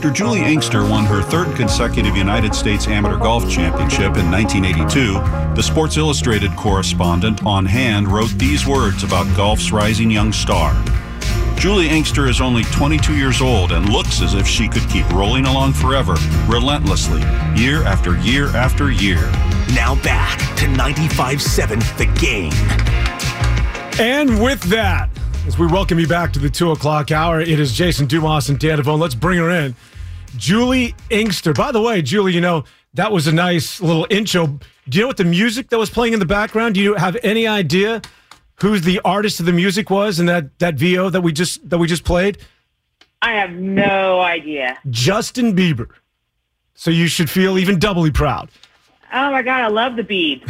After Juli Inkster won her third consecutive United States Amateur Golf Championship in 1982, the Sports Illustrated correspondent on hand wrote these words about golf's rising young star. Juli Inkster is only 22 years old and looks as if she could keep rolling along forever, relentlessly, year after year after year. Now back to 95.7 The Game. And with that, as we welcome you back to the two o'clock hour, it is Jason Dumas and Dan Devone. Let's bring her in. Juli Inkster. By the way, Juli, you know, that was a nice little intro. Do you know what the music that was playing in the background? Do you have any idea who the artist of the music was in that, that VO that we just that we just played? I have no idea. Justin Bieber. So you should feel even doubly proud. Oh my god, I love the beat.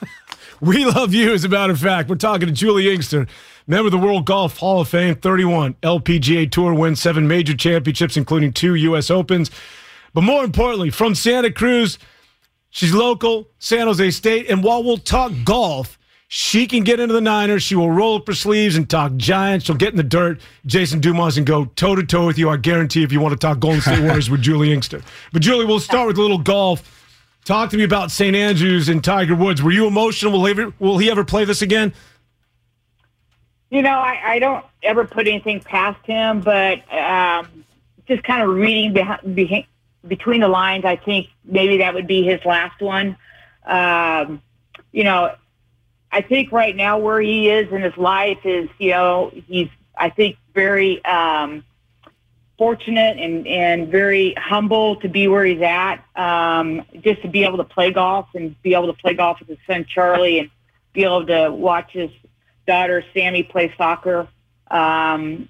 we love you, as a matter of fact. We're talking to Juli Inkster. Member of the World Golf Hall of Fame, 31 LPGA Tour wins, seven major championships, including two U.S. Opens. But more importantly, from Santa Cruz, she's local, San Jose State. And while we'll talk golf, she can get into the Niners. She will roll up her sleeves and talk Giants. She'll get in the dirt, Jason Dumas, and go toe to toe with you. I guarantee if you want to talk Golden State Warriors with Juli Inkster. But Juli, we'll start with a little golf. Talk to me about St. Andrews and Tiger Woods. Were you emotional? Will he ever, will he ever play this again? You know, I, I don't ever put anything past him, but um, just kind of reading behind, between the lines, I think maybe that would be his last one. Um, you know, I think right now where he is in his life is, you know, he's, I think, very um, fortunate and, and very humble to be where he's at. Um, just to be able to play golf and be able to play golf with his son Charlie and be able to watch his daughter Sammy play soccer. Um,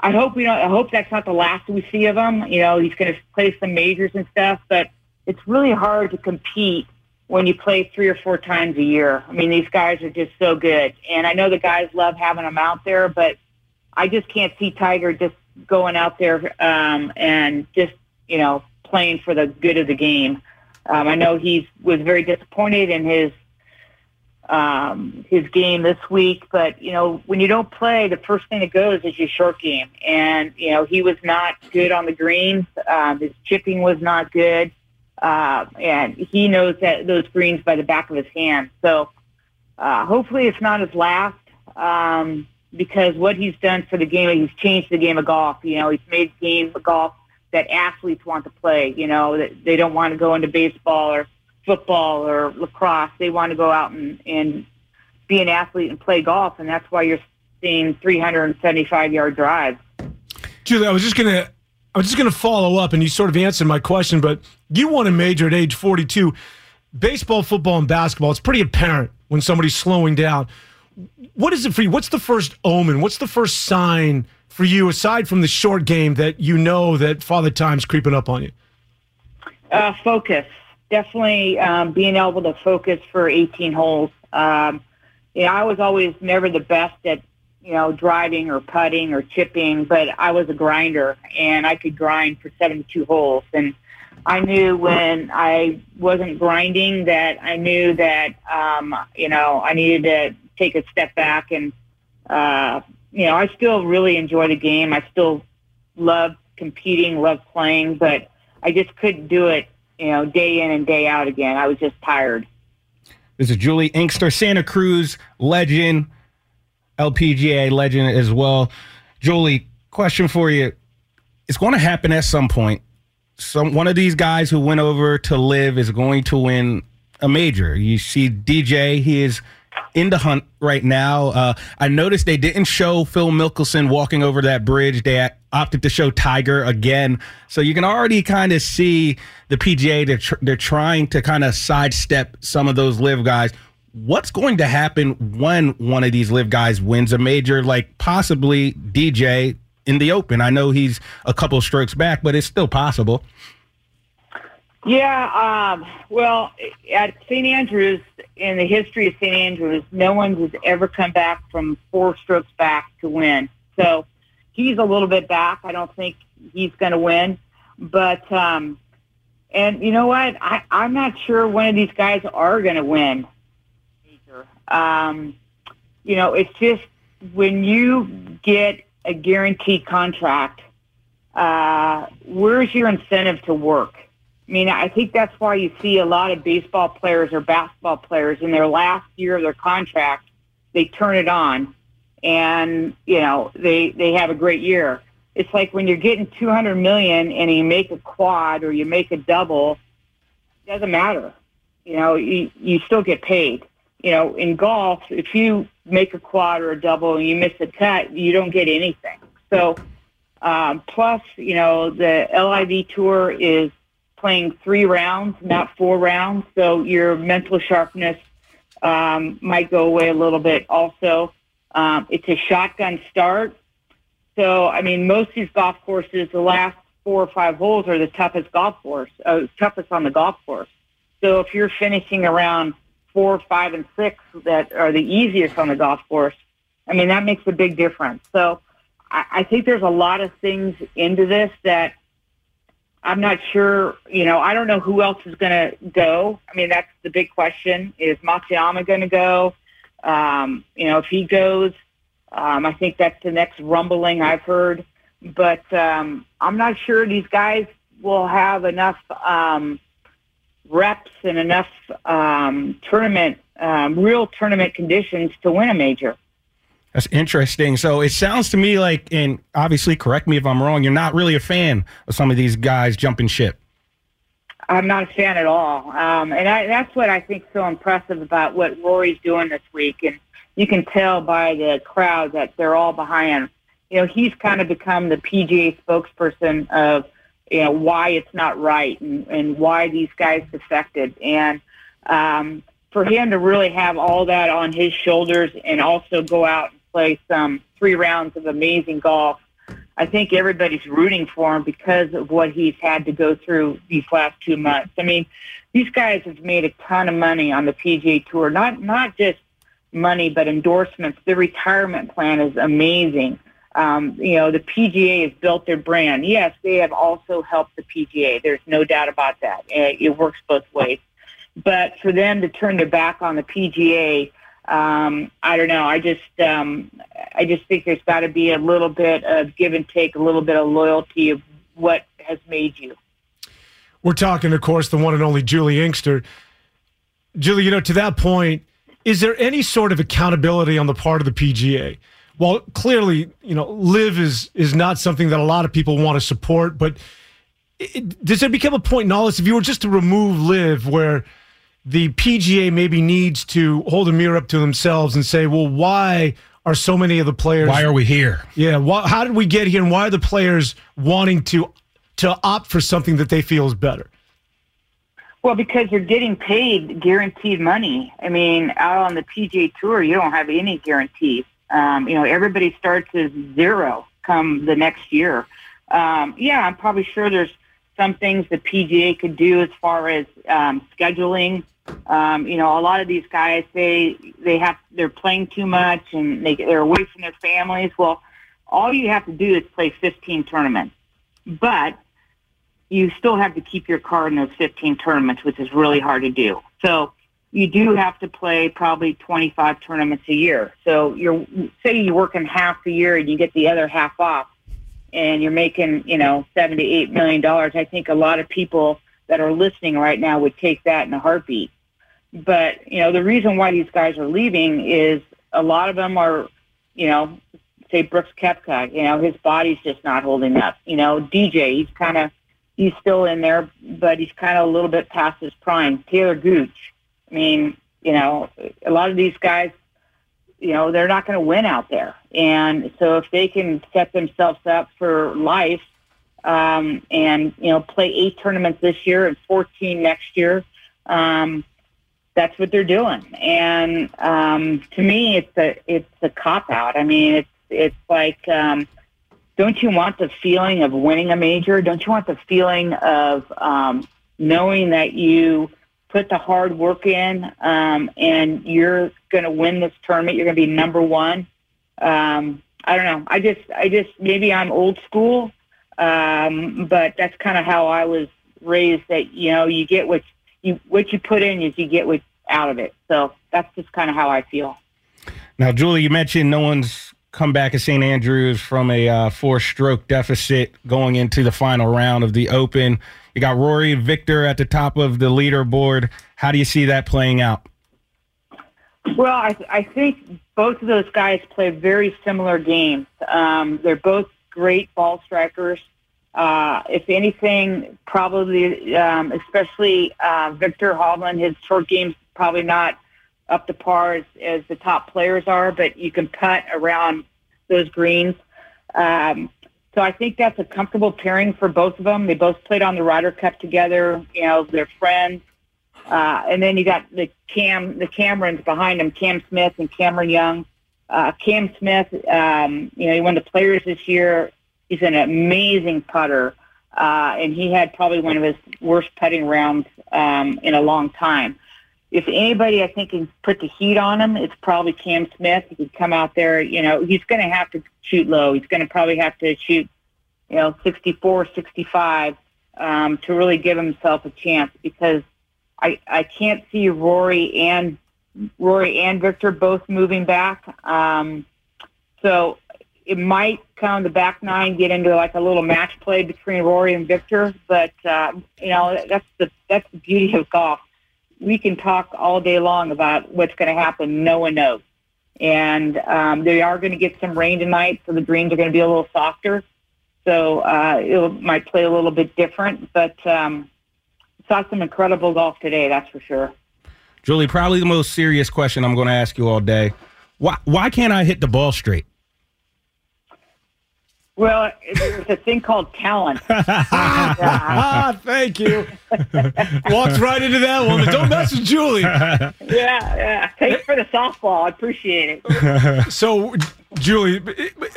I hope we don't. I hope that's not the last we see of him. You know, he's going to play some majors and stuff, but it's really hard to compete when you play three or four times a year. I mean, these guys are just so good, and I know the guys love having them out there, but I just can't see Tiger just going out there um, and just you know playing for the good of the game. Um, I know he was very disappointed in his um, his game this week. But you know, when you don't play, the first thing that goes is your short game. And you know, he was not good on the greens. Um, his chipping was not good, uh, and he knows that those greens by the back of his hand. So uh, hopefully, it's not his last. Um, because what he's done for the game, he's changed the game of golf. You know, he's made game of golf that athletes want to play. You know, that they don't want to go into baseball or football or lacrosse. They want to go out and, and be an athlete and play golf, and that's why you're seeing 375 yard drives. Juli, I was just gonna, I was just gonna follow up, and you sort of answered my question. But you won a major at age 42. Baseball, football, and basketball. It's pretty apparent when somebody's slowing down. What is it for you? What's the first omen? What's the first sign for you, aside from the short game, that you know that Father Time's creeping up on you? Uh, focus definitely um, being able to focus for 18 holes. Um, you know, I was always never the best at, you know, driving or putting or chipping, but I was a grinder and I could grind for 72 holes. And I knew when I wasn't grinding that I knew that, um, you know, I needed to take a step back and, uh, you know, I still really enjoy the game. I still love competing, love playing, but I just couldn't do it you know, day in and day out again. I was just tired. This is Juli Inkster, Santa Cruz legend, LPGA legend as well. Juli, question for you. It's going to happen at some point. Some one of these guys who went over to LIV is going to win a major. You see DJ, he is in the hunt right now. Uh, I noticed they didn't show Phil Mickelson walking over that bridge. They opted to show Tiger again. So you can already kind of see the PGA, they're, tr- they're trying to kind of sidestep some of those LIV guys. What's going to happen when one of these LIV guys wins a major, like possibly DJ? in the Open. I know he's a couple strokes back, but it's still possible. Yeah, um, well, at St. Andrews, in the history of St. Andrews, no one has ever come back from four strokes back to win. So he's a little bit back. I don't think he's going to win. But, um, and you know what? I, I'm not sure one of these guys are going to win. Um, you know, it's just when you get a guaranteed contract, uh, where's your incentive to work? I mean, I think that's why you see a lot of baseball players or basketball players in their last year of their contract, they turn it on and, you know, they, they have a great year. It's like when you're getting 200 million and you make a quad or you make a double, it doesn't matter. You know, you, you still get paid. You know, in golf, if you make a quad or a double and you miss a cut, you don't get anything. So, um, plus, you know, the LIV tour is playing three rounds, not four rounds. So your mental sharpness um, might go away a little bit. Also, um, it's a shotgun start. So, I mean, most of these golf courses, the last four or five holes are the toughest golf course, uh, toughest on the golf course. So if you're finishing around four, five, and six that are the easiest on the golf course, I mean, that makes a big difference. So I, I think there's a lot of things into this that I'm not sure, you know, I don't know who else is going to go. I mean, that's the big question. Is Matsuyama going to go? Um, you know, if he goes, um, I think that's the next rumbling I've heard. But um, I'm not sure these guys will have enough um, reps and enough um, tournament, um, real tournament conditions to win a major. That's interesting. So it sounds to me like, and obviously correct me if I'm wrong, you're not really a fan of some of these guys jumping ship. I'm not a fan at all. Um, and I, that's what I think so impressive about what Rory's doing this week. And you can tell by the crowd that they're all behind him. You know, he's kind of become the PGA spokesperson of, you know, why it's not right and, and why these guys defected. And um, for him to really have all that on his shoulders and also go out play some three rounds of amazing golf. I think everybody's rooting for him because of what he's had to go through these last two months. I mean, these guys have made a ton of money on the PGA Tour, not not just money, but endorsements. The retirement plan is amazing. Um, you know, the PGA has built their brand. Yes, they have also helped the PGA. There's no doubt about that. It it works both ways. But for them to turn their back on the PGA um, I don't know. I just um, I just think there's got to be a little bit of give and take, a little bit of loyalty of what has made you. We're talking, of course, the one and only Juli Inkster. Juli, you know, to that point, is there any sort of accountability on the part of the PGA? Well, clearly, you know, LIV is is not something that a lot of people want to support, but it, does there become a point in all this if you were just to remove LIV where the PGA maybe needs to hold a mirror up to themselves and say, well, why are so many of the players? Why are we here? Yeah. Why, how did we get here? And why are the players wanting to to opt for something that they feel is better? Well, because you're getting paid guaranteed money. I mean, out on the PGA Tour, you don't have any guarantees. Um, you know, everybody starts as zero come the next year. Um, yeah, I'm probably sure there's some things the PGA could do as far as um, scheduling. Um, you know, a lot of these guys they they have they're playing too much and they they're away from their families. Well, all you have to do is play 15 tournaments, but you still have to keep your card in those 15 tournaments, which is really hard to do. So you do have to play probably 25 tournaments a year. So you're say you're working half the year and you get the other half off and you're making, you know, seven to eight million dollars, I think a lot of people that are listening right now would take that in a heartbeat. But, you know, the reason why these guys are leaving is a lot of them are, you know, say Brooks Koepka, you know, his body's just not holding up. You know, DJ, he's kind of, he's still in there, but he's kind of a little bit past his prime. Taylor Gooch, I mean, you know, a lot of these guys you know, they're not going to win out there. And so if they can set themselves up for life um, and, you know, play eight tournaments this year and 14 next year, um, that's what they're doing. And um, to me, it's a it's a cop out. I mean, it's it's like um, don't you want the feeling of winning a major? Don't you want the feeling of um, knowing that you put the hard work in um, and you're going to win this tournament? You're going to be number one. Um, I don't know. I just, I just, maybe I'm old school, um, but that's kind of how I was raised. That you know, you get what you what you put in is you get what out of it. So that's just kind of how I feel. Now, Juli, you mentioned no one's come back at St. Andrews from a uh, four-stroke deficit going into the final round of the Open. You got Rory and Viktor at the top of the leaderboard. How do you see that playing out? Well, I, I think both of those guys play very similar games. Um, they're both great ball strikers. Uh, if anything, probably, um, especially uh, Viktor Hovland, his short game's probably not up to par as, as the top players are, but you can putt around those greens. Um, so I think that's a comfortable pairing for both of them. They both played on the Ryder Cup together. You know, they're friends. Uh, and then you got the Cam, the Camerons behind them, Cam Smith and Cameron Young. Uh, Cam Smith, um, you know, he won the Players this year. He's an amazing putter, uh, and he had probably one of his worst putting rounds um, in a long time. If anybody, I think, can put the heat on him, it's probably Cam Smith. He could come out there. You know, he's going to have to shoot low. He's going to probably have to shoot, you know, 64, 65 um, to really give himself a chance because I, I can't see Rory and Rory and Viktor both moving back. Um, so it might come the back nine get into like a little match play between Rory and Viktor, but uh, you know that's the that's the beauty of golf. We can talk all day long about what's going to happen. No one knows, and um, they are going to get some rain tonight, so the greens are going to be a little softer. So uh, it might play a little bit different, but um, saw some incredible golf today, that's for sure. Juli, probably the most serious question I'm going to ask you all day. Why why can't I hit the ball straight? Well, there's a thing called talent. ah, thank you. Walked right into that one. But don't mess with Juli. Yeah, yeah. Thanks for the softball. I appreciate it. So, Juli,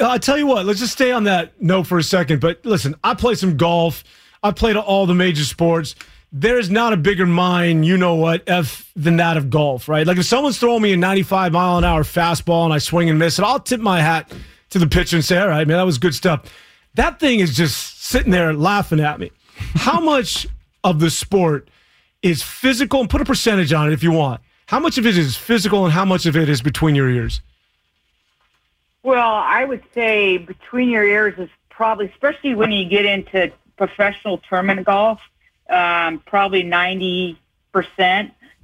I'll tell you what, let's just stay on that note for a second. But listen, I play some golf. I played all the major sports there's not a bigger mind, you know what, F than that of golf, right? Like if someone's throwing me a 95 mile an hour fastball and I swing and miss it, I'll tip my hat to the pitcher and say, all right, man, that was good stuff. That thing is just sitting there laughing at me. How much of the sport is physical? And put a percentage on it if you want. How much of it is physical and how much of it is between your ears? Well, I would say between your ears is probably, especially when you get into professional tournament golf um, probably 90%.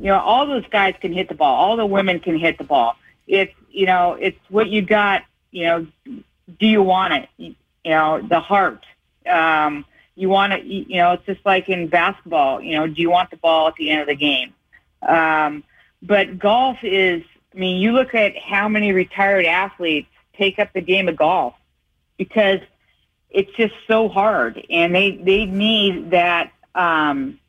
You know, all those guys can hit the ball. All the women can hit the ball. It's, you know, it's what you got, you know, do you want it? You know, the heart. Um, you want to, you know, it's just like in basketball, you know, do you want the ball at the end of the game? Um, but golf is, I mean, you look at how many retired athletes take up the game of golf because it's just so hard and they, they need that um,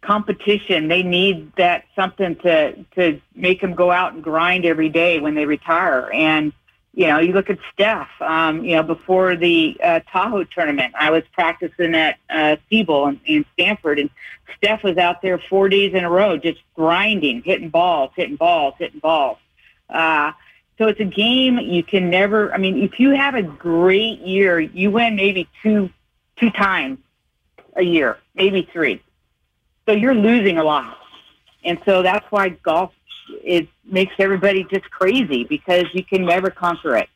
competition. They need that something to to make them go out and grind every day when they retire. And you know, you look at Steph. Um, you know, before the uh, Tahoe tournament, I was practicing at uh, Siebel in, in Stanford, and Steph was out there four days in a row, just grinding, hitting balls, hitting balls, hitting balls. Uh, so it's a game you can never. I mean, if you have a great year, you win maybe two two times a year, maybe three. So you're losing a lot. And so that's why golf it makes everybody just crazy because you can never conquer it.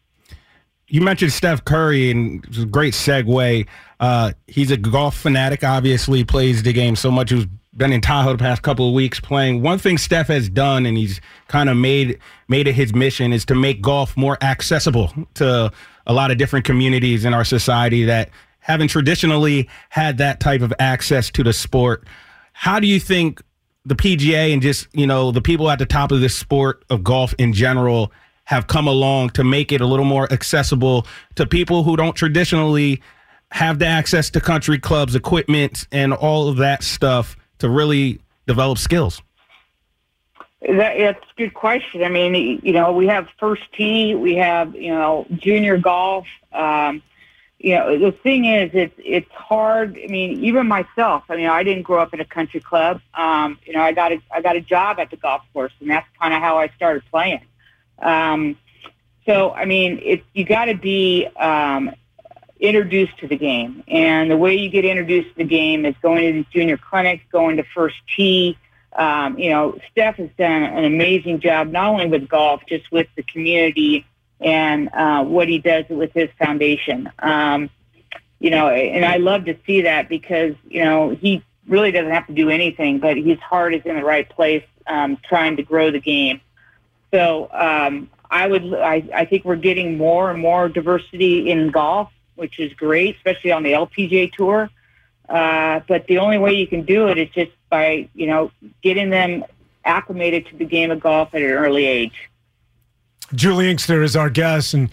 You mentioned Steph Curry, and great segue. Uh, he's a golf fanatic. Obviously, plays the game so much. He's been in Tahoe the past couple of weeks playing. One thing Steph has done, and he's kind of made made it his mission, is to make golf more accessible to a lot of different communities in our society that haven't traditionally had that type of access to the sport. How do you think the PGA and just, you know, the people at the top of this sport of golf in general have come along to make it a little more accessible to people who don't traditionally have the access to country clubs, equipment, and all of that stuff to really develop skills? That, that's a good question. I mean, you know, we have first tee, we have, you know, junior golf. Um, you know, the thing is, it's it's hard. I mean, even myself. I mean, I didn't grow up in a country club. Um, you know, I got a I got a job at the golf course, and that's kind of how I started playing. Um, so, I mean, it's you got to be um, introduced to the game, and the way you get introduced to the game is going to these junior clinics, going to First Tee. Um, you know, Steph has done an amazing job, not only with golf, just with the community and uh, what he does with his foundation. Um, you know, and I love to see that because you know he really doesn't have to do anything, but his heart is in the right place, um, trying to grow the game. So um, I would, I, I think we're getting more and more diversity in golf, which is great, especially on the LPGA tour. Uh, but the only way you can do it is just by you know getting them acclimated to the game of golf at an early age. Juli Inkster is our guest. And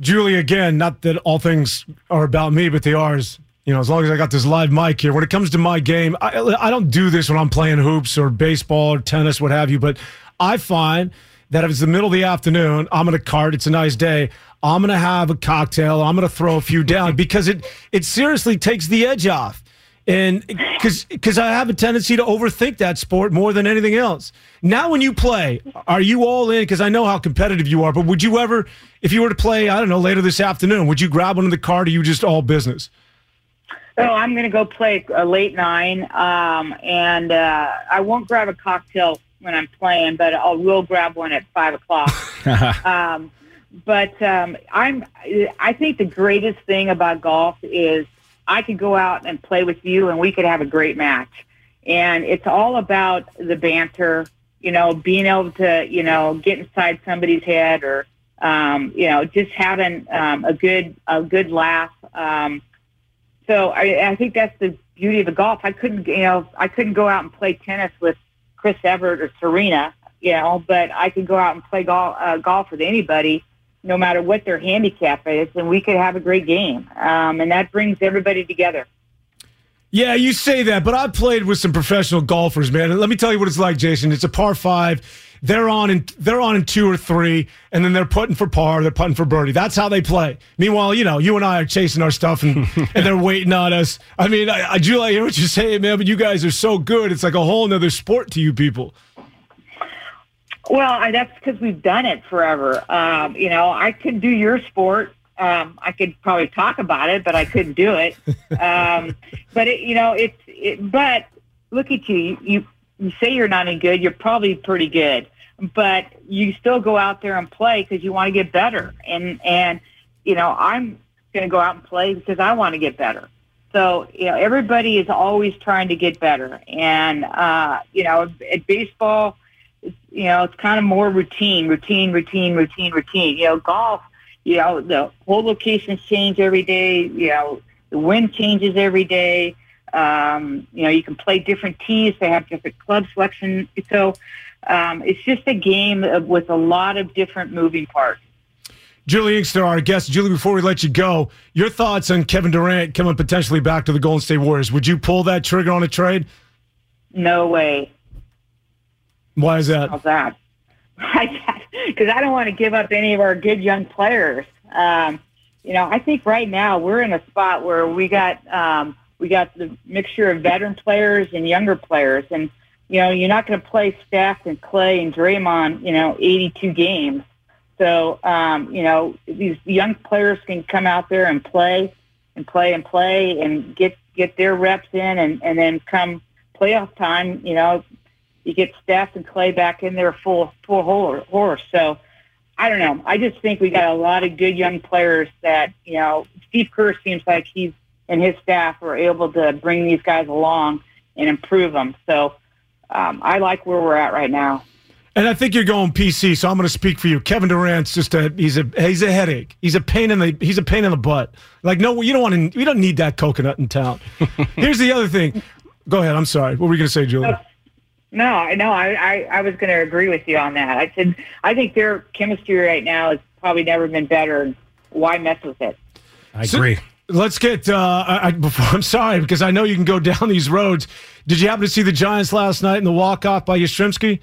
Juli, again, not that all things are about me, but they are. As, you know, as long as I got this live mic here. When it comes to my game, I, I don't do this when I'm playing hoops or baseball or tennis, what have you. But I find that if it's the middle of the afternoon, I'm in a cart, it's a nice day. I'm going to have a cocktail. I'm going to throw a few down because it it seriously takes the edge off and because because I have a tendency to overthink that sport more than anything else. Now, when you play, are you all in? Because I know how competitive you are. But would you ever, if you were to play, I don't know, later this afternoon, would you grab one in the car? Or are you just all business? Oh, I'm going to go play a late nine, um, and uh, I won't grab a cocktail when I'm playing, but I will grab one at five o'clock. um, but um, I'm. I think the greatest thing about golf is I could go out and play with you and we could have a great match. And it's all about the banter, you know, being able to, you know, get inside somebody's head or, um, you know, just having um, a good a good laugh. Um, so I, I think that's the beauty of the golf. I couldn't, you know, I couldn't go out and play tennis with Chris Evert or Serena, you know, but I could go out and play golf, uh, golf with anybody no matter what their handicap is, and we could have a great game. Um, and that brings everybody together. Yeah, you say that, but I've played with some professional golfers, man. And let me tell you what it's like, Jason. It's a par five. They're on in they're on in two or three, and then they're putting for par. They're putting for birdie. That's how they play. Meanwhile, you know, you and I are chasing our stuff, and, and they're waiting on us. I mean, I, I, Juli, I hear what you're saying, man. But you guys are so good. It's like a whole other sport to you people. Well, I, that's because we've done it forever. Um, you know, I could do your sport. Um, I could probably talk about it, but I couldn't do it. Um, but it, you know, it's. It, but look at you. You you say you're not any good. You're probably pretty good, but you still go out there and play because you want to get better. And and you know, I'm going to go out and play because I want to get better. So you know, everybody is always trying to get better. And uh, you know, at baseball it's, you know, it's kind of more routine, routine, routine, routine, routine. You know, golf, you know, the whole locations change every day. You know, the wind changes every day. Um, you know, you can play different tees. They have different club selection. So um, it's just a game with a lot of different moving parts. Juli Inkster, our guest. Juli, before we let you go, your thoughts on Kevin Durant coming potentially back to the Golden State Warriors. Would you pull that trigger on a trade? No way. Why is that? How's that? Because I don't want to give up any of our good young players. Um, you know, I think right now we're in a spot where we got um, we got the mixture of veteran players and younger players, and you know, you're not going to play Steph and Clay and Draymond, you know, 82 games. So, um, you know, these young players can come out there and play and play and play and get get their reps in, and and then come playoff time, you know, you get Steph and Clay back in there full full horse. So I don't know. I just think we got a lot of good young players that you know. Steve Kerr seems like he's and his staff are able to bring these guys along and improve them. So um, I like where we're at right now. And I think you're going PC, so I'm going to speak for you. Kevin Durant's just a he's a he's a headache. He's a pain in the he's a pain in the butt. Like no, you don't want to. You don't need that coconut in town. Here's the other thing. Go ahead. I'm sorry. What were you going to say, Juli? No, I know. I, I, I was going to agree with you on that. I said I think their chemistry right now has probably never been better. Why mess with it? I agree. Let's get. Uh, I, before, I'm sorry because I know you can go down these roads. Did you happen to see the Giants last night in the walk off by Yastrzemski?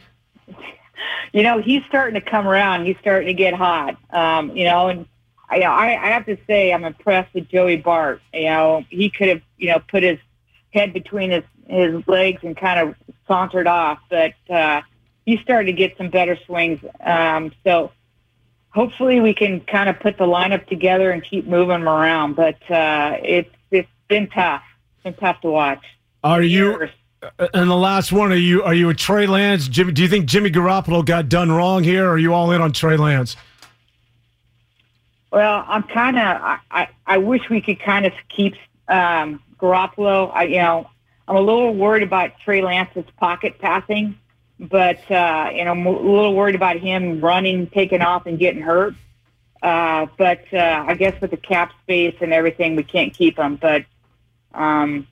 You know he's starting to come around. He's starting to get hot. Um, you know, and I, I I have to say I'm impressed with Joey Bart. You know, he could have you know put his head between his his legs and kind of sauntered off, but uh, he started to get some better swings. Um, so hopefully we can kind of put the lineup together and keep moving them around. But uh, it's it's been tough. It's been tough to watch. Are you? And the last one, are you are you a Trey Lance? Jimmy, do you think Jimmy Garoppolo got done wrong here? Or are you all in on Trey Lance? Well, I'm kind of. I, I I wish we could kind of keep um, Garoppolo. I you know I'm a little worried about Trey Lance's pocket passing, but uh, you know I'm a little worried about him running, taking off, and getting hurt. Uh, but uh, I guess with the cap space and everything, we can't keep him. But um,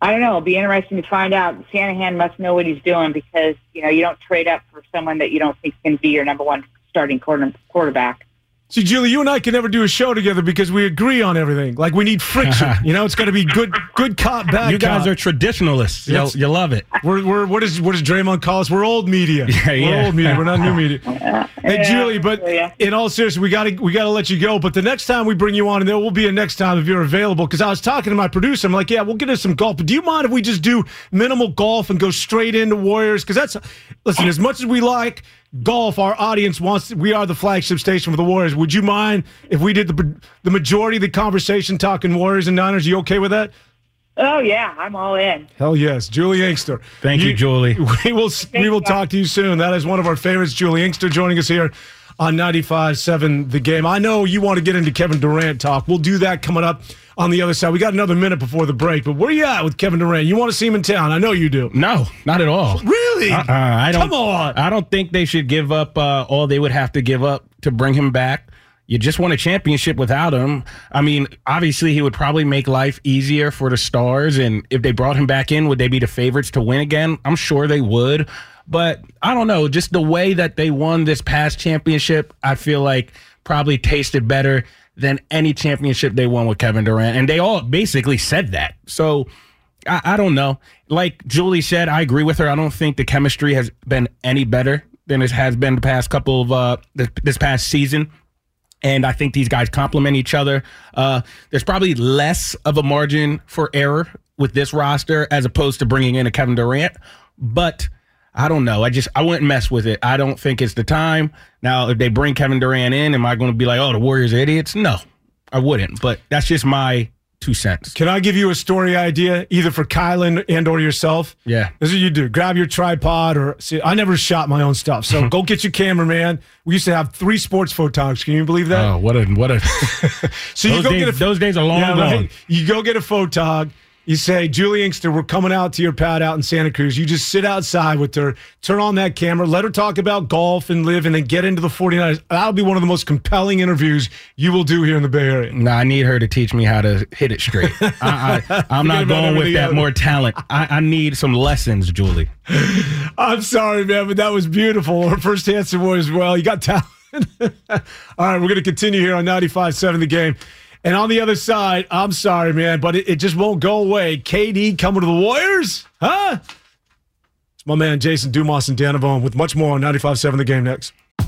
I don't know. It'll be interesting to find out. Shanahan must know what he's doing because you know you don't trade up for someone that you don't think can be your number one starting quarter, quarterback. See, Juli, you and I can never do a show together because we agree on everything. Like we need friction. you know, it's got to be good, good cop, bad You guys cop. are traditionalists. Yes. You, you love it. We're, we're what is what does Draymond call us? We're old media. Yeah, we're yeah. old media. We're not new media. Hey, Juli, but yeah. in all seriousness, we got to we got to let you go. But the next time we bring you on, and there will be a next time if you're available, because I was talking to my producer. I'm like, yeah, we'll get us some golf. But do you mind if we just do minimal golf and go straight into Warriors? Because that's listen, as much as we like golf, our audience wants. We are the flagship station for the Warriors. Would you mind if we did the the majority of the conversation talking Warriors and Niners? You okay with that? Oh yeah, I'm all in. Hell yes, Juli Inkster. Thank you, Juli. We will we will you. talk to you soon. That is one of our favorites, Juli Inkster, joining us here on 95.7 The Game. I know you want to get into Kevin Durant talk. We'll do that coming up on the other side. We got another minute before the break, but where are you at with Kevin Durant? You want to see him in town? I know you do. No, not at all. Really? Uh-uh, I don't. Come on. I don't think they should give up uh, all they would have to give up to bring him back. You just won a championship without him. I mean, obviously, he would probably make life easier for the stars. And if they brought him back in, would they be the favorites to win again? I'm sure they would. But I don't know. Just the way that they won this past championship, I feel like probably tasted better than any championship they won with Kevin Durant. And they all basically said that. So I, I don't know. Like Juli said, I agree with her. I don't think the chemistry has been any better than it has been the past couple of uh this, this past season. And I think these guys complement each other. Uh, there's probably less of a margin for error with this roster as opposed to bringing in a Kevin Durant. But I don't know. I just I wouldn't mess with it. I don't think it's the time. Now, if they bring Kevin Durant in, am I going to be like, oh, the Warriors are idiots? No, I wouldn't. But that's just my two cents. Can I give you a story idea, either for Kylan and or yourself? Yeah. This is what you do. Grab your tripod or see. I never shot my own stuff, so go get your cameraman. We used to have three sports photographers. Can you believe that? Oh, what a what a so you go days, get a those days are long Yeah, gone. right. You go get a photog. You say, Juli Inkster, we're coming out to your pad out in Santa Cruz. You just sit outside with her, turn on that camera, let her talk about golf and LIV, and then get into the 49ers. That'll be one of the most compelling interviews you will do here in the Bay Area. No, I need her to teach me how to hit it straight. I, I, I'm not going with that else. more talent. I, I need some lessons, Juli. I'm sorry, man, but that was beautiful. Her first answer was, well, you got talent. All right, we're going to continue here on 95.7 The Game. And on the other side, I'm sorry, man, but it, it just won't go away. KD coming to the Warriors? Huh? It's my man, Jason Dumas and Danavone with much more on 95.7 The Game next.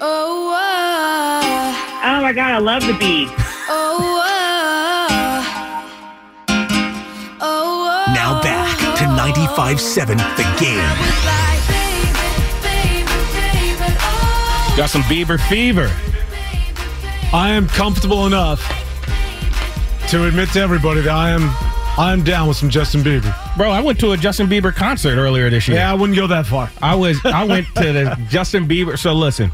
Oh, oh, Oh my God, I love the beat. oh, oh, oh, Now back to 95.7 The Game. Oh, Got some Bieber fever. I am comfortable enough to admit to everybody that I am I am down with some Justin Bieber. Bro, I went to a Justin Bieber concert earlier this year. Yeah, I wouldn't go that far. I was I went to the Justin Bieber. So listen,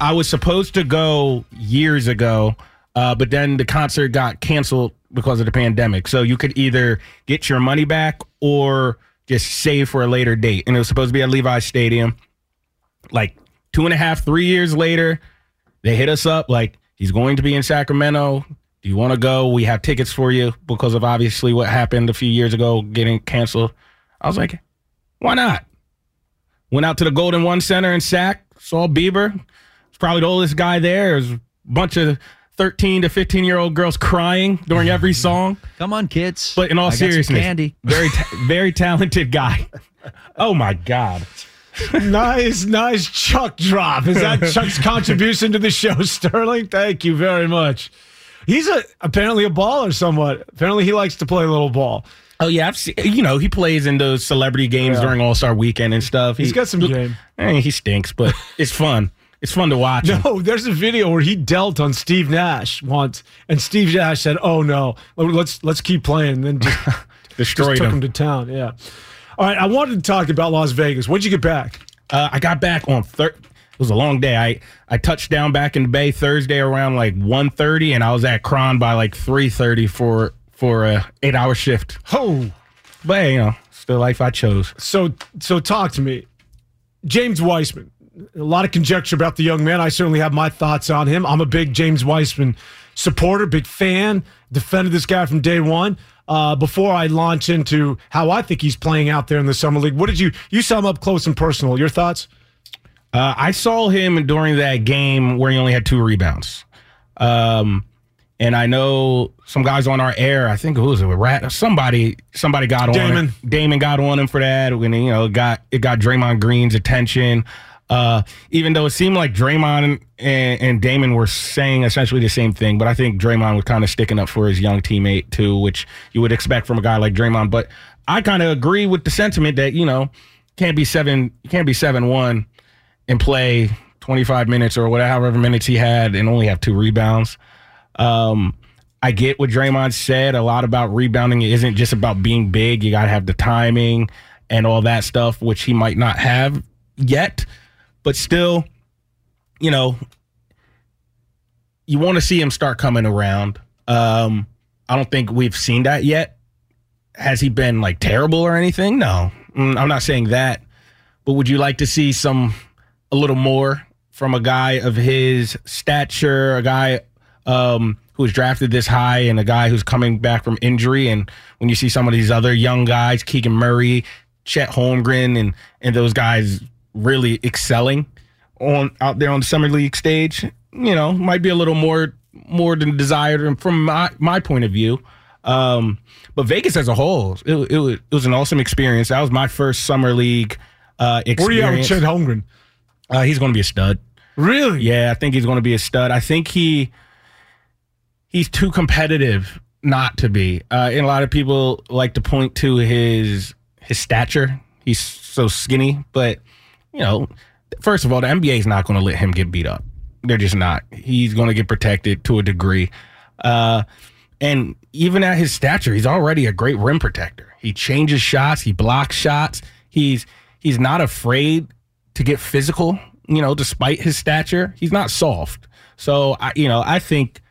I was supposed to go years ago, uh, but then the concert got canceled because of the pandemic. So you could either get your money back or just save for a later date. And it was supposed to be at Levi's Stadium. Like two and a half, three years later, They hit us up like he's going to be in Sacramento. Do you want to go? We have tickets for you because of obviously what happened a few years ago getting canceled. I was like, why not? Went out to the Golden One Center in Sac, saw Bieber. It's probably the oldest guy there. There's a bunch of 13 to 15 year old girls crying during every song. Come on, kids. But in all I seriousness, candy. very ta- very talented guy. Oh my god. nice, nice Chuck drop. Is that Chuck's contribution to the show, Sterling? Thank you very much. He's a apparently a baller somewhat. Apparently he likes to play a little ball. Oh yeah, I've seen, you know he plays in those celebrity games Yeah. during All Star Weekend and stuff. He's He- got some game. Eh, he stinks, but it's fun. It's fun to watch. him. No, there's a video where he dealt on Steve Nash once, and Steve Nash said, "Oh no, let's let's keep playing." And then just, just Destroyed took him. him to town. Yeah. All right, I wanted to talk about Las Vegas. When'd you get back? Uh, I got back on thir- It was a long day. I I touched down back in the Bay Thursday around like 1.30, and I was at KRON by like three thirty for for a eight hour shift. Oh, But you know, it's the life I chose. so so talk to me, James Wiseman. A lot of conjecture about the young man. I certainly have my thoughts on him. I'm a big James Wiseman supporter, big fan. Defended this guy from day one. Uh, before I launch into how I think he's playing out there in the summer league, what did you you saw him up close and personal? Your thoughts? Uh, I saw him during that game where he only had two rebounds. Um, and I know some guys on our air. I think who was it? Rat? Somebody. Somebody got on. Damon. him. Damon got on him for that. When you know it got it got Draymond Green's attention. Uh, even though it seemed like Draymond and, and Damon were saying essentially the same thing, but I think Draymond was kind of sticking up for his young teammate too, which you would expect from a guy like Draymond. But I kind of agree with the sentiment that you know can't be seven can't be seven one and play 25 minutes or whatever minutes he had and only have two rebounds. Um, I get what Draymond said a lot about rebounding. It isn't just about being big. You got to have the timing and all that stuff, which he might not have yet. But still, you know, you want to see him start coming around. Um, I don't think we've seen that yet. Has he been like terrible or anything? No, Mm, I'm not saying that. But would you like to see some a little more from a guy of his stature, a guy um, who was drafted this high, and a guy who's coming back from injury? And when you see some of these other young guys, Keegan Murray, Chet Holmgren, and and those guys really excelling on out there on the summer league stage, you know, might be a little more more than desired and from my my point of view. Um, but Vegas as a whole, it, it, was, it was an awesome experience. That was my first summer league uh, experience. Where are you at with Chet Holmgren? Uh, he's going to be a stud. Really? Yeah, I think he's going to be a stud. I think he he's too competitive not to be. Uh, and a lot of people like to point to his his stature. He's so skinny, but you know, first of all, the NBA is not going to let him get beat up. They're just not. He's going to get protected to a degree. Uh, and even at his stature, he's already a great rim protector. He changes shots, he blocks shots. He's he's not afraid to get physical, you know, despite his stature. He's not soft. So I you know, I think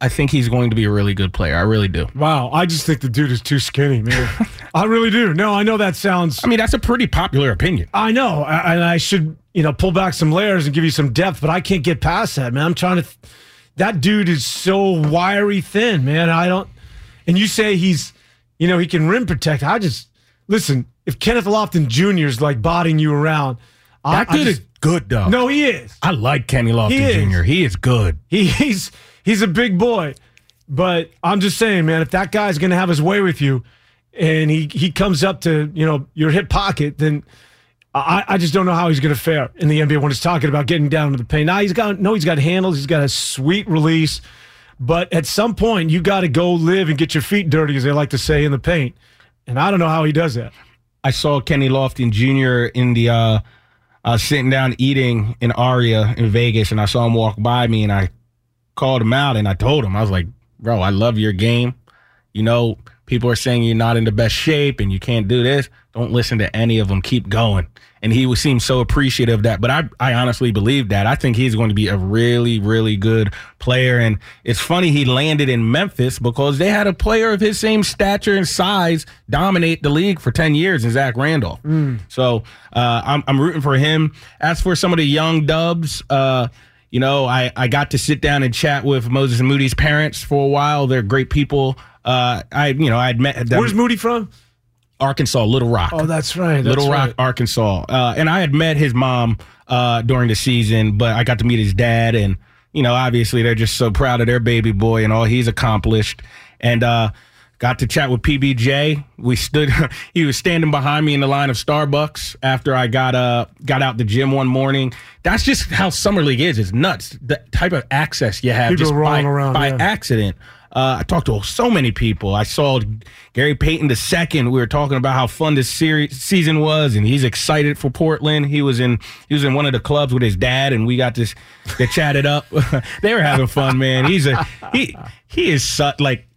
I think he's going to be a really good player. I really do. Wow, I just think the dude is too skinny, man. I really do. No, I know that sounds. I mean, that's a pretty popular opinion. I know, and I should, you know, pull back some layers and give you some depth, but I can't get past that, man. I'm trying to. Th- that dude is so wiry thin, man. I don't. And you say he's, you know, he can rim protect. I just listen. If Kenneth Lofton Jr. is like bodying you around, I, That I dude just- is good though. No, he is. I like Kenny Lofton He. Jr. He is good. He, he's he's a big boy, but I'm just saying, man, if that guy's gonna have his way with you, and he he comes up to you know your hip pocket, then I, I just don't know how he's gonna fare in the NBA when it's talking about getting down to the paint. Now he's got no, he's got handles, he's got a sweet release, but at some point you got to go live and get your feet dirty, as they like to say in the paint, and I don't know how he does that. I saw Kenny Lofton Jr. in the uh, uh sitting down eating in Aria in Vegas, and I saw him walk by me, and I called him out, and I told him I was like, "Bro, I love your game. You know, people are saying you're not in the best shape and you can't do this. Don't listen to any of them. Keep going." And he was seemed so appreciative of that. But I, I honestly believe that. I think he's going to be a really, really good player. And it's funny he landed in Memphis because they had a player of his same stature and size dominate the league for 10 years in Zach Randolph. So uh, I'm, I'm rooting for him. As for some of the young dubs, uh, You know, I, I got to sit down and chat with Moses and Moody's parents for a while. They're great people. Uh, I, you know, I had met them. Where's Moody from? Arkansas, Little Rock. Oh, that's right. That's Little Rock, right. Arkansas. Uh, and I had met his mom uh, during the season, but I got to meet his dad. And, you know, obviously they're just so proud of their baby boy and all he's accomplished. And uh, got to chat with PBJ. We stood, he was standing behind me in the line of Starbucks after I got uh, got out the gym one morning. That's just how Summer League is. It's nuts. The type of access you have People just rolling by, around, by yeah. accident. Uh, I talked to so many people. I saw Gary Payton the second. We were talking about how fun this series season was, and he's excited for Portland. He was in he was in one of the clubs with his dad, and we got this. They chatted up. they were having fun, man. He's a he he is su- like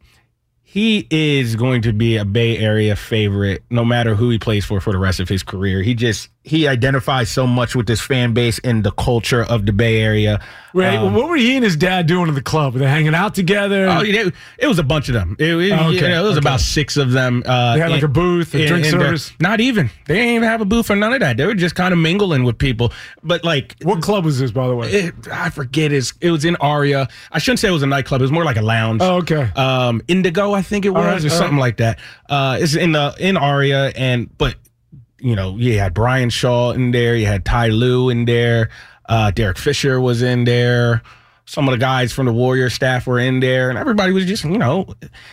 he is going to be a Bay Area favorite, no matter who he plays for for the rest of his career. He just he identifies so much with this fan base and the culture of the Bay Area. Right. Um, what were he and his dad doing in the club? Were they hanging out together? Oh, yeah, it was a bunch of them. It, it- Oh, okay, you know, it was okay. about six of them. Uh, They had, like, in- a booth, a in- drink in the- service? not even. They didn't even have a booth or none of that. They were just kind of mingling with people. But like, what club was this, by the way? it, I forget. Is it was in Aria. I shouldn't say it was a nightclub. It was more like a lounge. oh, okay. Um, Indigo, I think it was, right, or something like that. Uh, it's in the in Aria, and but you know, you had Brian Shaw in there, you had Ty Lue in there, uh, Derek Fisher was in there. Some of the guys from the Warrior staff were in there, and everybody was just, you know,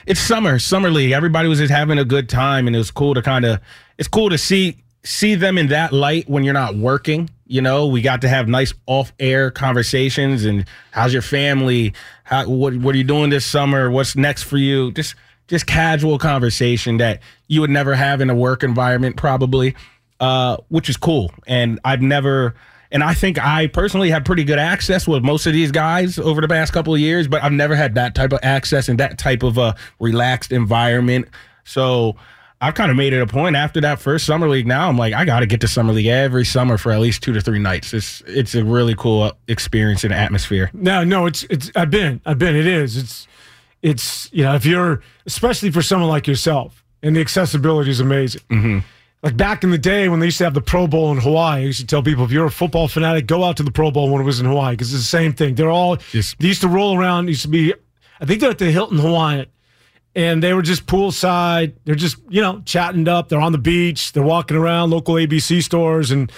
it's summer, summer league. Everybody was just having a good time, and it was cool to kind of, it's cool to see see them in that light when you're not working. You know, we got to have nice off air conversations, and how's your family? How what what are you doing this summer? What's next for you? Just just casual conversation that you would never have in a work environment, probably, uh, which is cool. And I've never, and I think I personally have pretty good access with most of these guys over the past couple of years, but I've never had that type of access and that type of a relaxed environment. So I've kind of made it a point after that first summer league. Now I'm like, I got to get to summer league every summer for at least two to three nights. It's it's a really cool experience and atmosphere. No, no, it's it's. I've been, I've been. It is. It's, it's. You know, if you're, especially for someone like yourself, and the accessibility is amazing. Mm-hmm. Like back in the day when they used to have the Pro Bowl in Hawaii, I used to tell people if you're a football fanatic, go out to the Pro Bowl when it was in Hawaii because it's the same thing. They're all Just- they used to roll around. Used to be, I think they're at the Hilton Hawaiian, and they were just poolside. They're just you know chatting up. They're on the beach. They're walking around local ABC stores, and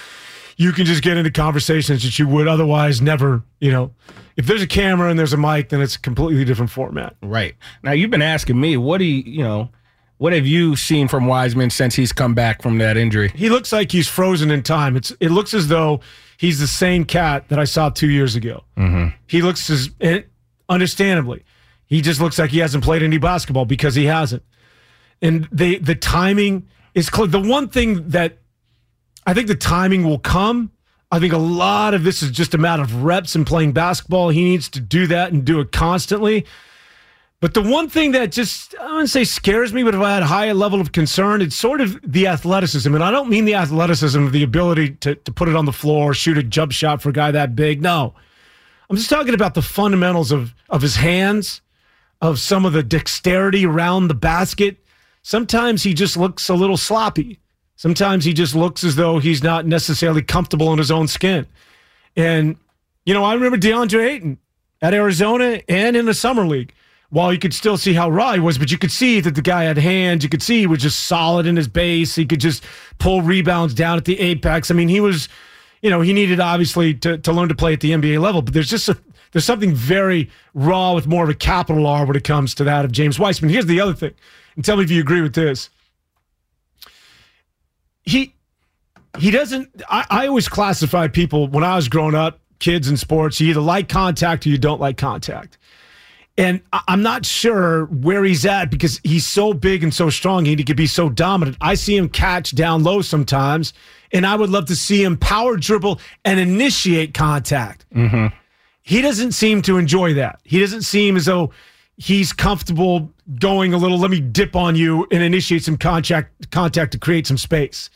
you can just get into conversations that you would otherwise never. You know, if there's a camera and there's a mic, then it's a completely different format. Right. Now you've been asking me, what do you, you know, what have you seen from Wiseman since he's come back from that injury? He looks like he's frozen in time. It's it looks as though he's the same cat that I saw two years ago. Mm-hmm. He looks as and understandably, he just looks like he hasn't played any basketball because he hasn't. And the the timing is clear. The one thing that I think the timing will come. I think a lot of this is just a matter of reps and playing basketball. He needs to do that and do it constantly. But the one thing that just, I wouldn't say scares me, but if I had a higher level of concern, it's sort of the athleticism. And I don't mean the athleticism of the ability to, to put it on the floor, shoot a jump shot for a guy that big. No. I'm just talking about the fundamentals of, of his hands, of some of the dexterity around the basket. Sometimes he just looks a little sloppy. Sometimes he just looks as though he's not necessarily comfortable in his own skin. And, you know, I remember DeAndre Ayton at Arizona and in the summer league. While you could still see how raw he was, but you could see that the guy had hands. You could see he was just solid in his base. He could just pull rebounds down at the apex. I mean, he was, you know, he needed obviously to, to learn to play at the NBA level, but there's just a, there's something very raw with more of a capital R when it comes to that of James Wiseman. Here's the other thing, and tell me if you agree with this. He he doesn't I, I always classify people when I was growing up, kids in sports, you either like contact or you don't like contact. And I'm not sure where he's at because he's so big and so strong. He could be so dominant. I see him catch down low sometimes, and I would love to see him power dribble and initiate contact. Mm-hmm. He doesn't seem to enjoy that. He doesn't seem as though he's comfortable going a little. Let me dip on you and initiate some contact contact to create some space.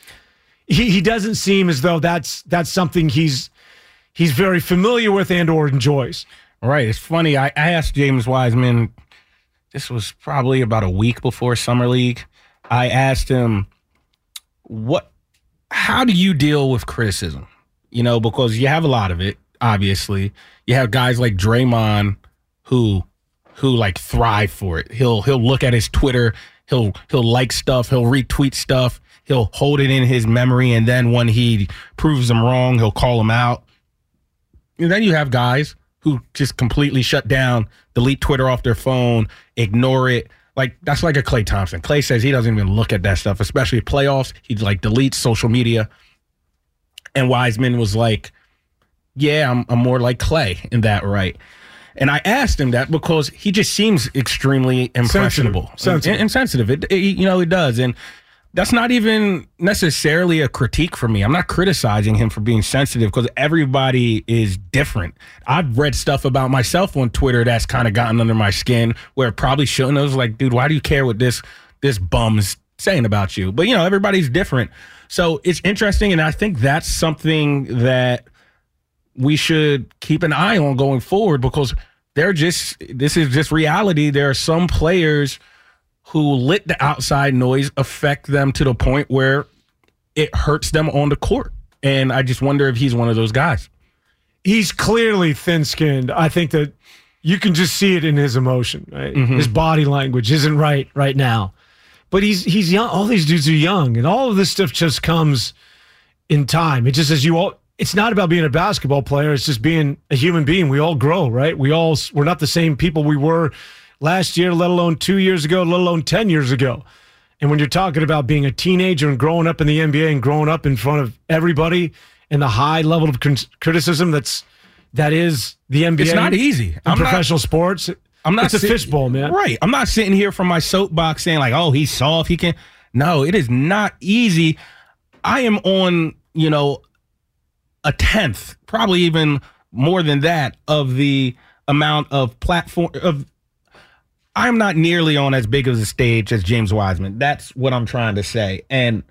He he doesn't seem as though that's that's something he's he's very familiar with and or enjoys. Right. It's funny. I, I asked James Wiseman, this was probably about a week before Summer League. I asked him, what, how do you deal with criticism? You know, because you have a lot of it. obviously. You have guys like Draymond who who like thrive for it. He'll he'll look at his Twitter, he'll he'll like stuff, he'll retweet stuff, he'll hold it in his memory, and then when he proves them wrong, he'll call them out. And then you have guys who just completely shut down, delete Twitter off their phone, ignore it. Like that's like a Klay Thompson. Klay says he doesn't even look at that stuff, especially playoffs. He like deletes social media. And Wiseman was like, "Yeah, I'm, I'm more like Klay in that right." And I asked him that because he just seems extremely impressionable, Sensitive. And, and sensitive. It, it- you know, it does, and that's not even necessarily a critique for me. I'm not criticizing him for being sensitive because everybody is different. I've read stuff about myself on Twitter that's kind of gotten under my skin where it probably shouldn't. I was like, dude, why do you care what this this bum's saying about you? But you know, everybody's different. So it's interesting, and I think that's something that we should keep an eye on going forward because they're just this is just reality. There are some players who let the outside noise affect them to the point where it hurts them on the court. And I just wonder if he's one of those guys. he's clearly thin skinned. I think that you can just see it in his emotion. Right? Mm-hmm. His body language isn't right right now. But he's he's young. All these dudes are young, and all of this stuff just comes in time. It just as you all. It's not about being a basketball player. It's just being a human being. We all grow, right? We all we're not the same people we were last year, let alone two years ago, let alone ten years ago. And when you're talking about being a teenager and growing up in the NBA and growing up in front of everybody and the high level of criticism that's that is the NBA. It's not easy. in I'm not- professional sports. I'm not It's a sit- fishbowl, man. Right. I'm not sitting here from my soapbox saying like, "Oh, he's soft. He can." No, it is not easy. I am on, you know, a tenth, probably even more than that, of the amount of platform of. I'm not nearly on as big of a stage as James Wiseman. That's what I'm trying to say, and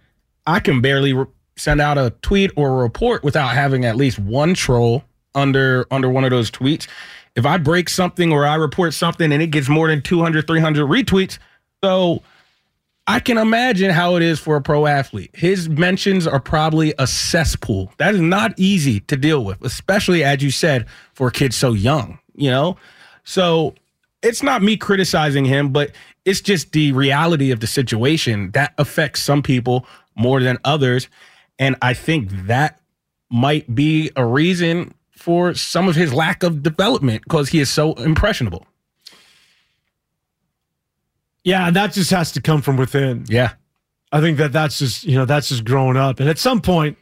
I can barely re- send out a tweet or a report without having at least one troll under under one of those tweets. If I break something or I report something and it gets more than 200, 300 retweets, so I can imagine how it is for a pro athlete. His mentions are probably a cesspool. That is not easy to deal with, especially as you said, for a kid so young, you know? So it's not me criticizing him, but it's just the reality of the situation that affects some people more than others. And I think that might be a reason for some of his lack of development because he is so impressionable. Yeah, and that just has to come from within. Yeah. I think that that's just you know that's just growing up, and at some point,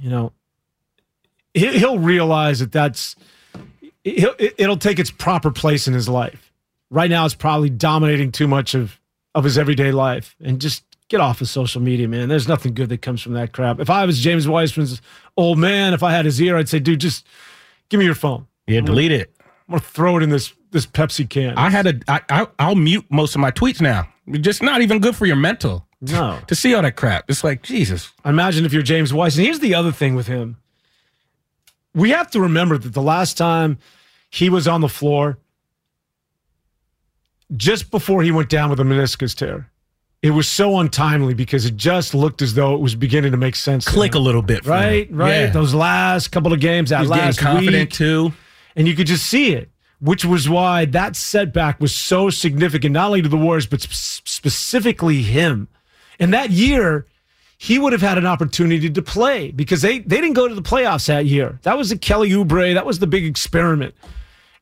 you know, he- he'll realize that that's he'll, it'll take its proper place in his life. Right now, it's probably dominating too much of of his everyday life, and just get off of social media, man. There's nothing good that comes from that crap. If I was James Wiseman's old man, if I had his ear, I'd say, dude, just give me your phone. Yeah, delete it. I'm gonna throw it in this this Pepsi can. I had a I, I I'll mute most of my tweets now. Just not even good for your mental no. to see all that crap. It's like Jesus. Imagine if you're James Weiss. And here's the other thing with him. We have to remember that the last time he was on the floor, just before he went down with a meniscus tear, it was so untimely because it just looked as though it was beginning to make sense. Click a little bit, Right, right. Yeah. Those last couple of games, that He's last confident week, too. and you could just see it, which was why that setback was so significant, not only to the Warriors, but sp- specifically him. And that year, he would have had an opportunity to play because they, they didn't go to the playoffs that year. That was the Kelly Oubre, that was the big experiment.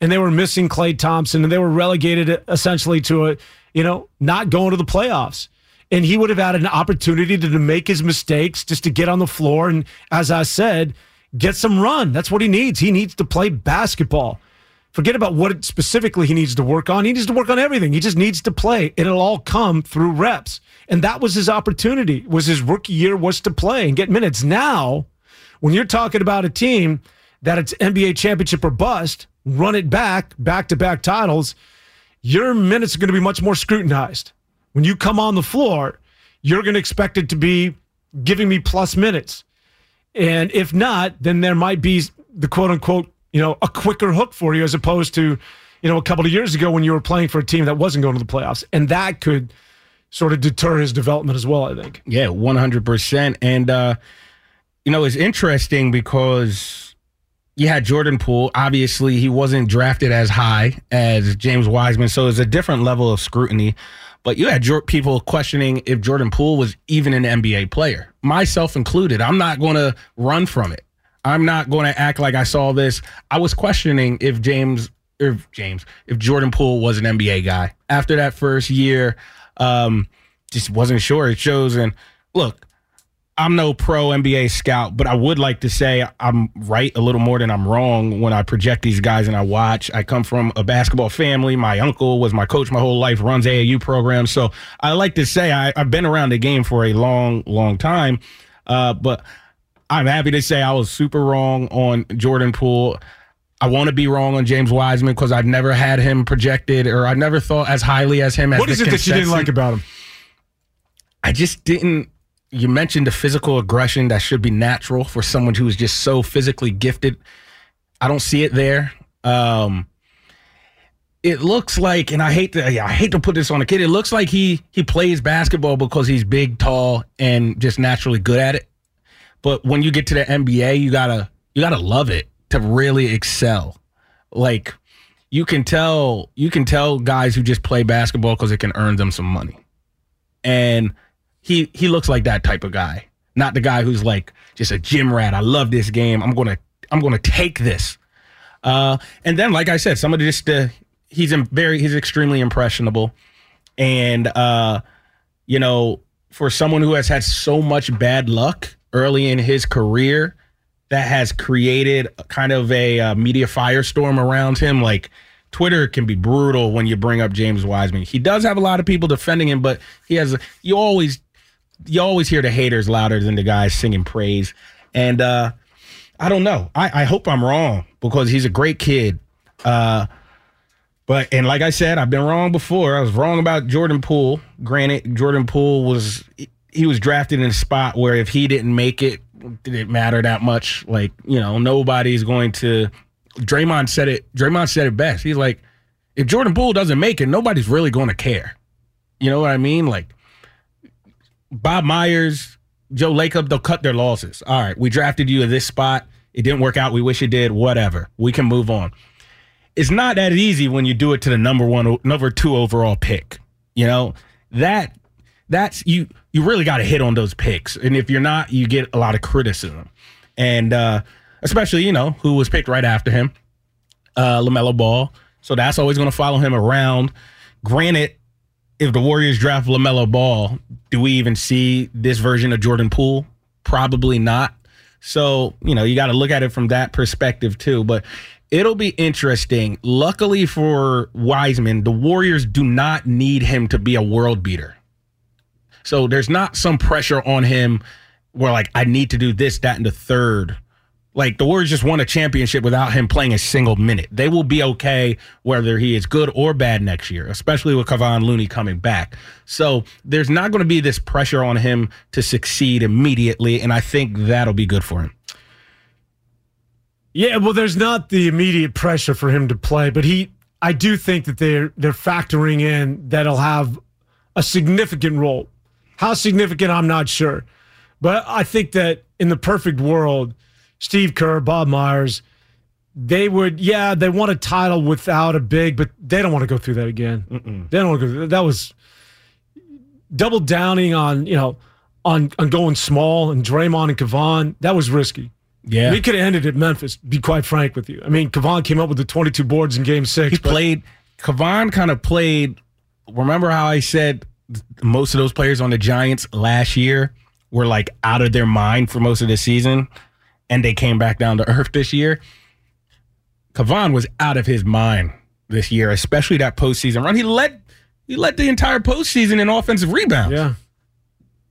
And they were missing Klay Thompson and they were relegated uh, essentially to a, you know, not going to the playoffs. And he would have had an opportunity to, to make his mistakes, just to get on the floor. And as I said, get some run. That's what he needs. He needs to play basketball. Forget about what specifically he needs to work on. He needs to work on everything. He just needs to play. It'll all come through reps. And that was his opportunity. Was his rookie year was to play and get minutes. Now, when you're talking about a team that it's NBA championship or bust, run it back, back to back titles, your minutes are going to be much more scrutinized. When you come on the floor, you're going to expect it to be giving me plus minutes. And if not, then there might be the quote unquote, you know, a quicker hook for you as opposed to, you know, a couple of years ago when you were playing for a team that wasn't going to the playoffs. And that could sort of deter his development as well, I think. Yeah, one hundred percent. And uh, you know, it's interesting because you had Jordan Poole. Obviously, he wasn't drafted as high as James Wiseman, so it's a different level of scrutiny. But you had people questioning if Jordan Poole was even an NBA player, myself included. I'm not going to run from it. I'm not going to act like I saw this. I was questioning if James, if James, if Jordan Poole was an NBA guy after that first year. Um, just wasn't sure. It shows. And look, I'm no pro NBA scout, but I would like to say I'm right a little more than I'm wrong when I project these guys and I watch. I come from a basketball family. My uncle was my coach my whole life, runs AAU programs. So I like to say I, I've been around the game for a long, long time. Uh, but I'm happy to say I was super wrong on Jordan Poole. I want to be wrong on James Wiseman because I've never had him projected or I never thought as highly as him. As What is it that you didn't like about him? I just didn't. You mentioned the physical aggression that should be natural for someone who is just so physically gifted. I don't see it there. Um, it looks like, and I hate to, yeah, I hate to put this on a kid. It looks like he he plays basketball because he's big, tall, and just naturally good at it. But when you get to the NBA, you gotta you gotta love it to really excel. Like you can tell you can tell guys who just play basketball because it can earn them some money. And he he looks like that type of guy not the guy who's like just a gym rat. I love this game. I'm gonna i'm gonna take this. Uh and then like i said some of just uh, he's very he's extremely impressionable. And uh you know for someone who has had so much bad luck early in his career that has created kind of a uh, media firestorm around him like Twitter can be brutal when you bring up James Wiseman. He does have a lot of people defending him, but he has you always you always hear the haters louder than the guys singing praise. And uh I don't know. I, I hope I'm wrong because he's a great kid. Uh but and like I said, I've been wrong before. I was wrong about Jordan Poole. Granted, Jordan Poole was he was drafted in a spot where if he didn't make it, did it matter that much? Like, you know, nobody's going to Draymond said it. Draymond said it best. He's like, if Jordan Poole doesn't make it, nobody's really going to care. You know what I mean? Like Bob Myers, Joe Lacob, they'll cut their losses. All right, we drafted you in this spot. It didn't work out. We wish it did. Whatever. We can move on. It's not that easy when you do it to the number one, number two overall pick. You know that that's you. You really got to hit on those picks, and if you're not, you get a lot of criticism. And uh especially you know who was picked right after him, uh, LaMelo Ball. So that's always going to follow him around. Granted, if the Warriors draft LaMelo Ball, do we even see this version of Jordan Poole? Probably not. So you know you got to look at it from that perspective too. But it'll be interesting. Luckily for Wiseman, the Warriors do not need him to be a world beater. So there's not some pressure on him where like I need to do this, that, and the third. Like the Warriors just won a championship without him playing a single minute. They will be okay whether he is good or bad next year, especially with Kevon Looney coming back. So there's not going to be this pressure on him to succeed immediately, and I think that'll be good for him. Yeah, well, there's not the immediate pressure for him to play, but he, I do think that they're they're factoring in that he'll have a significant role. How significant, I'm not sure, but I think that in the perfect world, Steve Kerr, Bob Myers, they would, yeah, they want a title without a big, but they don't want to go through that again. They don't want to go. Through, that was double downing on you know on on going small and Draymond and Kevon. That was risky. Yeah. We could have ended at Memphis, be quite frank with you. I mean, Kevon came up with the 22 boards in game six. he played Kevon kind of played remember how I said most of those players on the Giants last year were like out of their mind for most of the season and they came back down to earth this year. Kevon was out of his mind this year, especially that postseason run. He led he led the entire postseason in offensive rebounds. Yeah.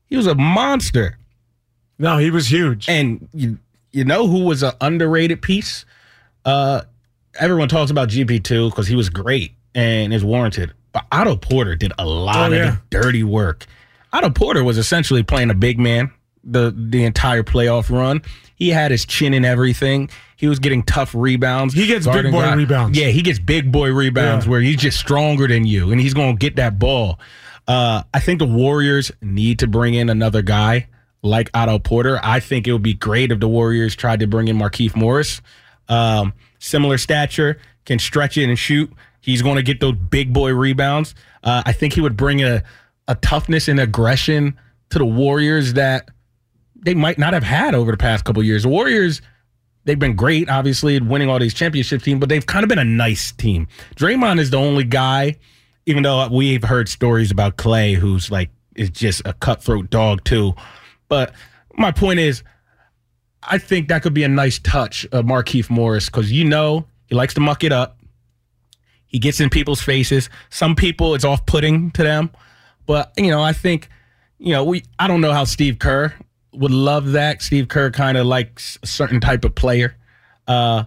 He was a monster. No, he was huge. And you you know who was an underrated piece? Uh everyone talks about GP2 because he was great and is warranted. But Otto Porter did a lot Oh, of yeah. the dirty work. Otto Porter was essentially playing a big man the the entire playoff run. He had his chin in everything. He was getting tough rebounds. He gets big boy rebounds. Yeah, he gets big boy rebounds Yeah. where he's just stronger than you and he's going to get that ball. Uh, I think the Warriors need to bring in another guy like Otto Porter. I think it would be great if the Warriors tried to bring in Markieff Morris. Um, similar stature, can stretch it and shoot. He's going to get those big boy rebounds. Uh, I think he would bring a, a toughness and aggression to the Warriors that they might not have had over the past couple years. The Warriors, they've been great, obviously, winning all these championship teams, but they've kind of been a nice team. Draymond is the only guy, even though we've heard stories about Klay, who's like is just a cutthroat dog too. But my point is, I think that could be a nice touch of Markieff Morris because you know he likes to muck it up. He gets in people's faces. Some people it's off putting to them. But you know, I think, you know, we I don't know how Steve Kerr would love that. Steve Kerr kind of likes a certain type of player. Uh,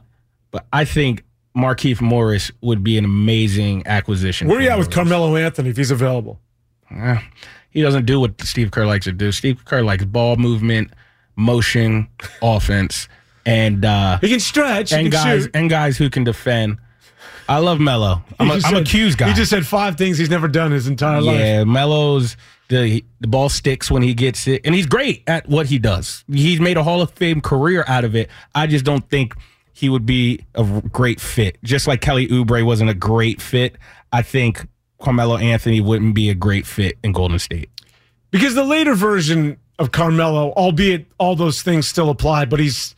but I think Markieff Morris would be an amazing acquisition. Where are you at with Carmelo Anthony if he's available? Eh, he doesn't do what Steve Kerr likes to do. Steve Kerr likes ball movement, motion, offense, and uh, He can stretch. He and can guys shoot. and guys who can defend. I love Melo. I'm a, I'm a Q's guy. He just said five things he's never done his entire life. yeah, Melo's the the ball sticks when he gets it, and he's great at what he does. He's made a Hall of Fame career out of it. I just don't think he would be a great fit. Just like Kelly Oubre wasn't a great fit, I think Carmelo Anthony wouldn't be a great fit in Golden State. Because the later version of Carmelo, albeit all those things still apply, but he's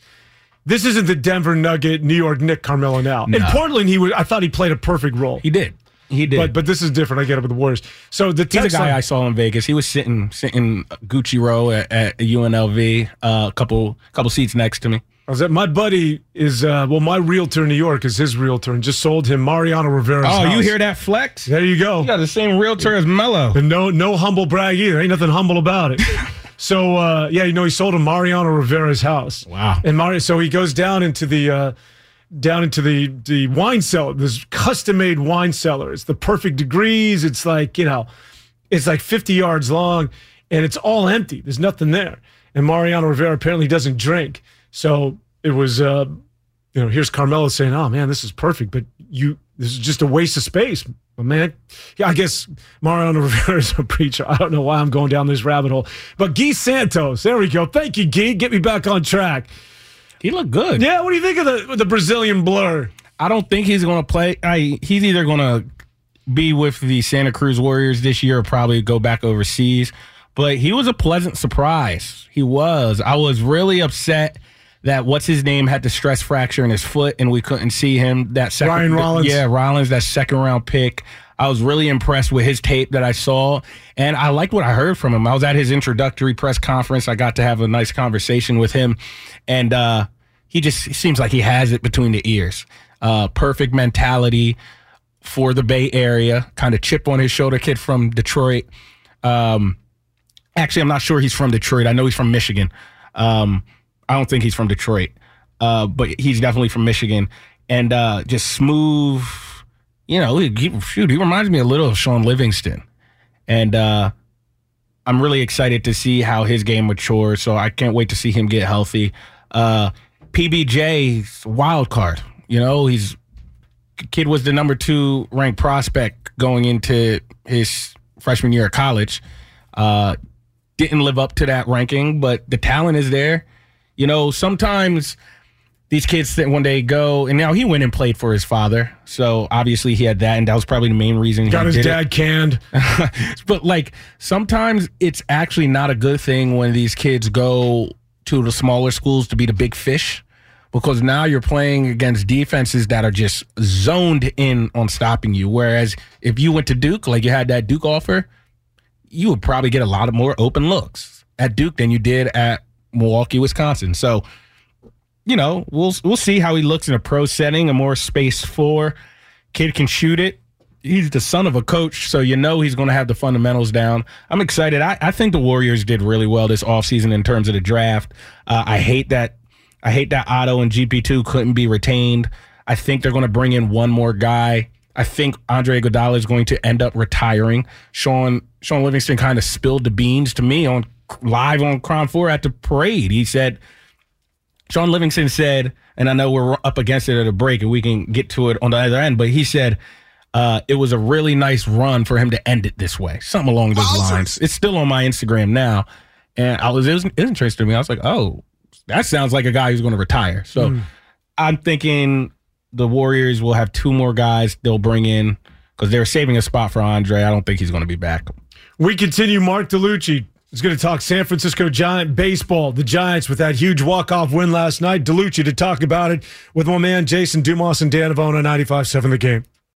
this isn't the Denver Nugget, New York Knick Carmelo now. In Portland, he was I thought he played a perfect role. He did. He did. But but this is different. I get it with the Warriors. So the He's a guy line- I saw in Vegas. He was sitting sitting Gucci row at, at UNLV, uh, a couple couple seats next to me. I was at my buddy is uh, well, my realtor in New York is his realtor and just sold him Mariano Rivera. Oh, you hear that flex? There you go. You got the same realtor as Melo. And no, no humble brag either. Ain't nothing humble about it. so uh, yeah, you know, he sold him Mariano Rivera's house. Wow. And Mario, so he goes down into the uh, down into the the wine cellar. This custom made wine cellar. It's the perfect degrees. It's like you know, it's like fifty yards long, and it's all empty. There's nothing there. And Mariano Rivera apparently doesn't drink. So it was, uh, you know, here's Carmelo saying, "Oh man, this is perfect," but you, this is just a waste of space. But man, yeah, I guess Mariano Rivera is a preacher. I don't know why I'm going down this rabbit hole. But Gui Santos, there we go. Thank you, Gui. Get me back on track. He looked good. Yeah, what do you think of the the Brazilian blur? I don't think he's going to play. I, he's either going to be with the Santa Cruz Warriors this year or probably go back overseas. But he was a pleasant surprise. He was. I was really upset that what's his name had the stress fracture in his foot and we couldn't see him. That second, Ryan Rollins. yeah, Rollins, that second round pick. I was really impressed with his tape that I saw, and I liked what I heard from him. I was at his introductory press conference. I got to have a nice conversation with him, and uh, he just he seems like he has it between the ears. Uh, perfect mentality for the Bay Area, kind of chip on his shoulder, kid from Detroit. Um, actually, I'm not sure he's from Detroit. I know he's from Michigan. Um, I don't think he's from Detroit, uh, but he's definitely from Michigan. And uh, just smooth, you know, he, he- shoot, he reminds me a little of Shaun Livingston. And uh, I'm really excited to see how his game matures. So I can't wait to see him get healthy. Uh, PBJ, wild card. You know, he's kid was the number two ranked prospect going into his freshman year of college. Uh, didn't live up to that ranking, but the talent is there. You know, sometimes these kids that when they go and now he went and played for his father, so obviously he had that, and that was probably the main reason. Got he his did it. dad canned. but like sometimes it's actually not a good thing when these kids go to the smaller schools to be the big fish because now you're playing against defenses that are just zoned in on stopping you whereas if you went to Duke like you had that Duke offer you would probably get a lot of more open looks at Duke than you did at Milwaukee Wisconsin so you know we'll we'll see how he looks in a pro setting a more space four kid can shoot it he's the son of a coach, so you know he's going to have the fundamentals down. I'm excited. I, I think the Warriors did really well this offseason in terms of the draft. Uh, I hate that. I hate that Otto and GP2 couldn't be retained. I think they're going to bring in one more guy. I think Andre Iguodala is going to end up retiring. Shaun Shaun Livingston kind of spilled the beans to me on live on KRON Four at the parade. He said Shaun Livingston said, and I know we're up against it at a break and we can get to it on the other end, but he said uh, it was a really nice run for him to end it this way. Something along those lines. It's still on my Instagram now. And I was, it was, it was interesting to me. I was like, oh, that sounds like a guy who's going to retire. So I'm thinking the Warriors will have two more guys they'll bring in because they're saving a spot for Andre. I don't think he's going to be back. We continue. Mark DeLucci is going to talk San Francisco Giant baseball. The Giants with that huge walk-off win last night. DeLucci to talk about it with my man Jason Dumas and Dan Avona, 95.7 The Game.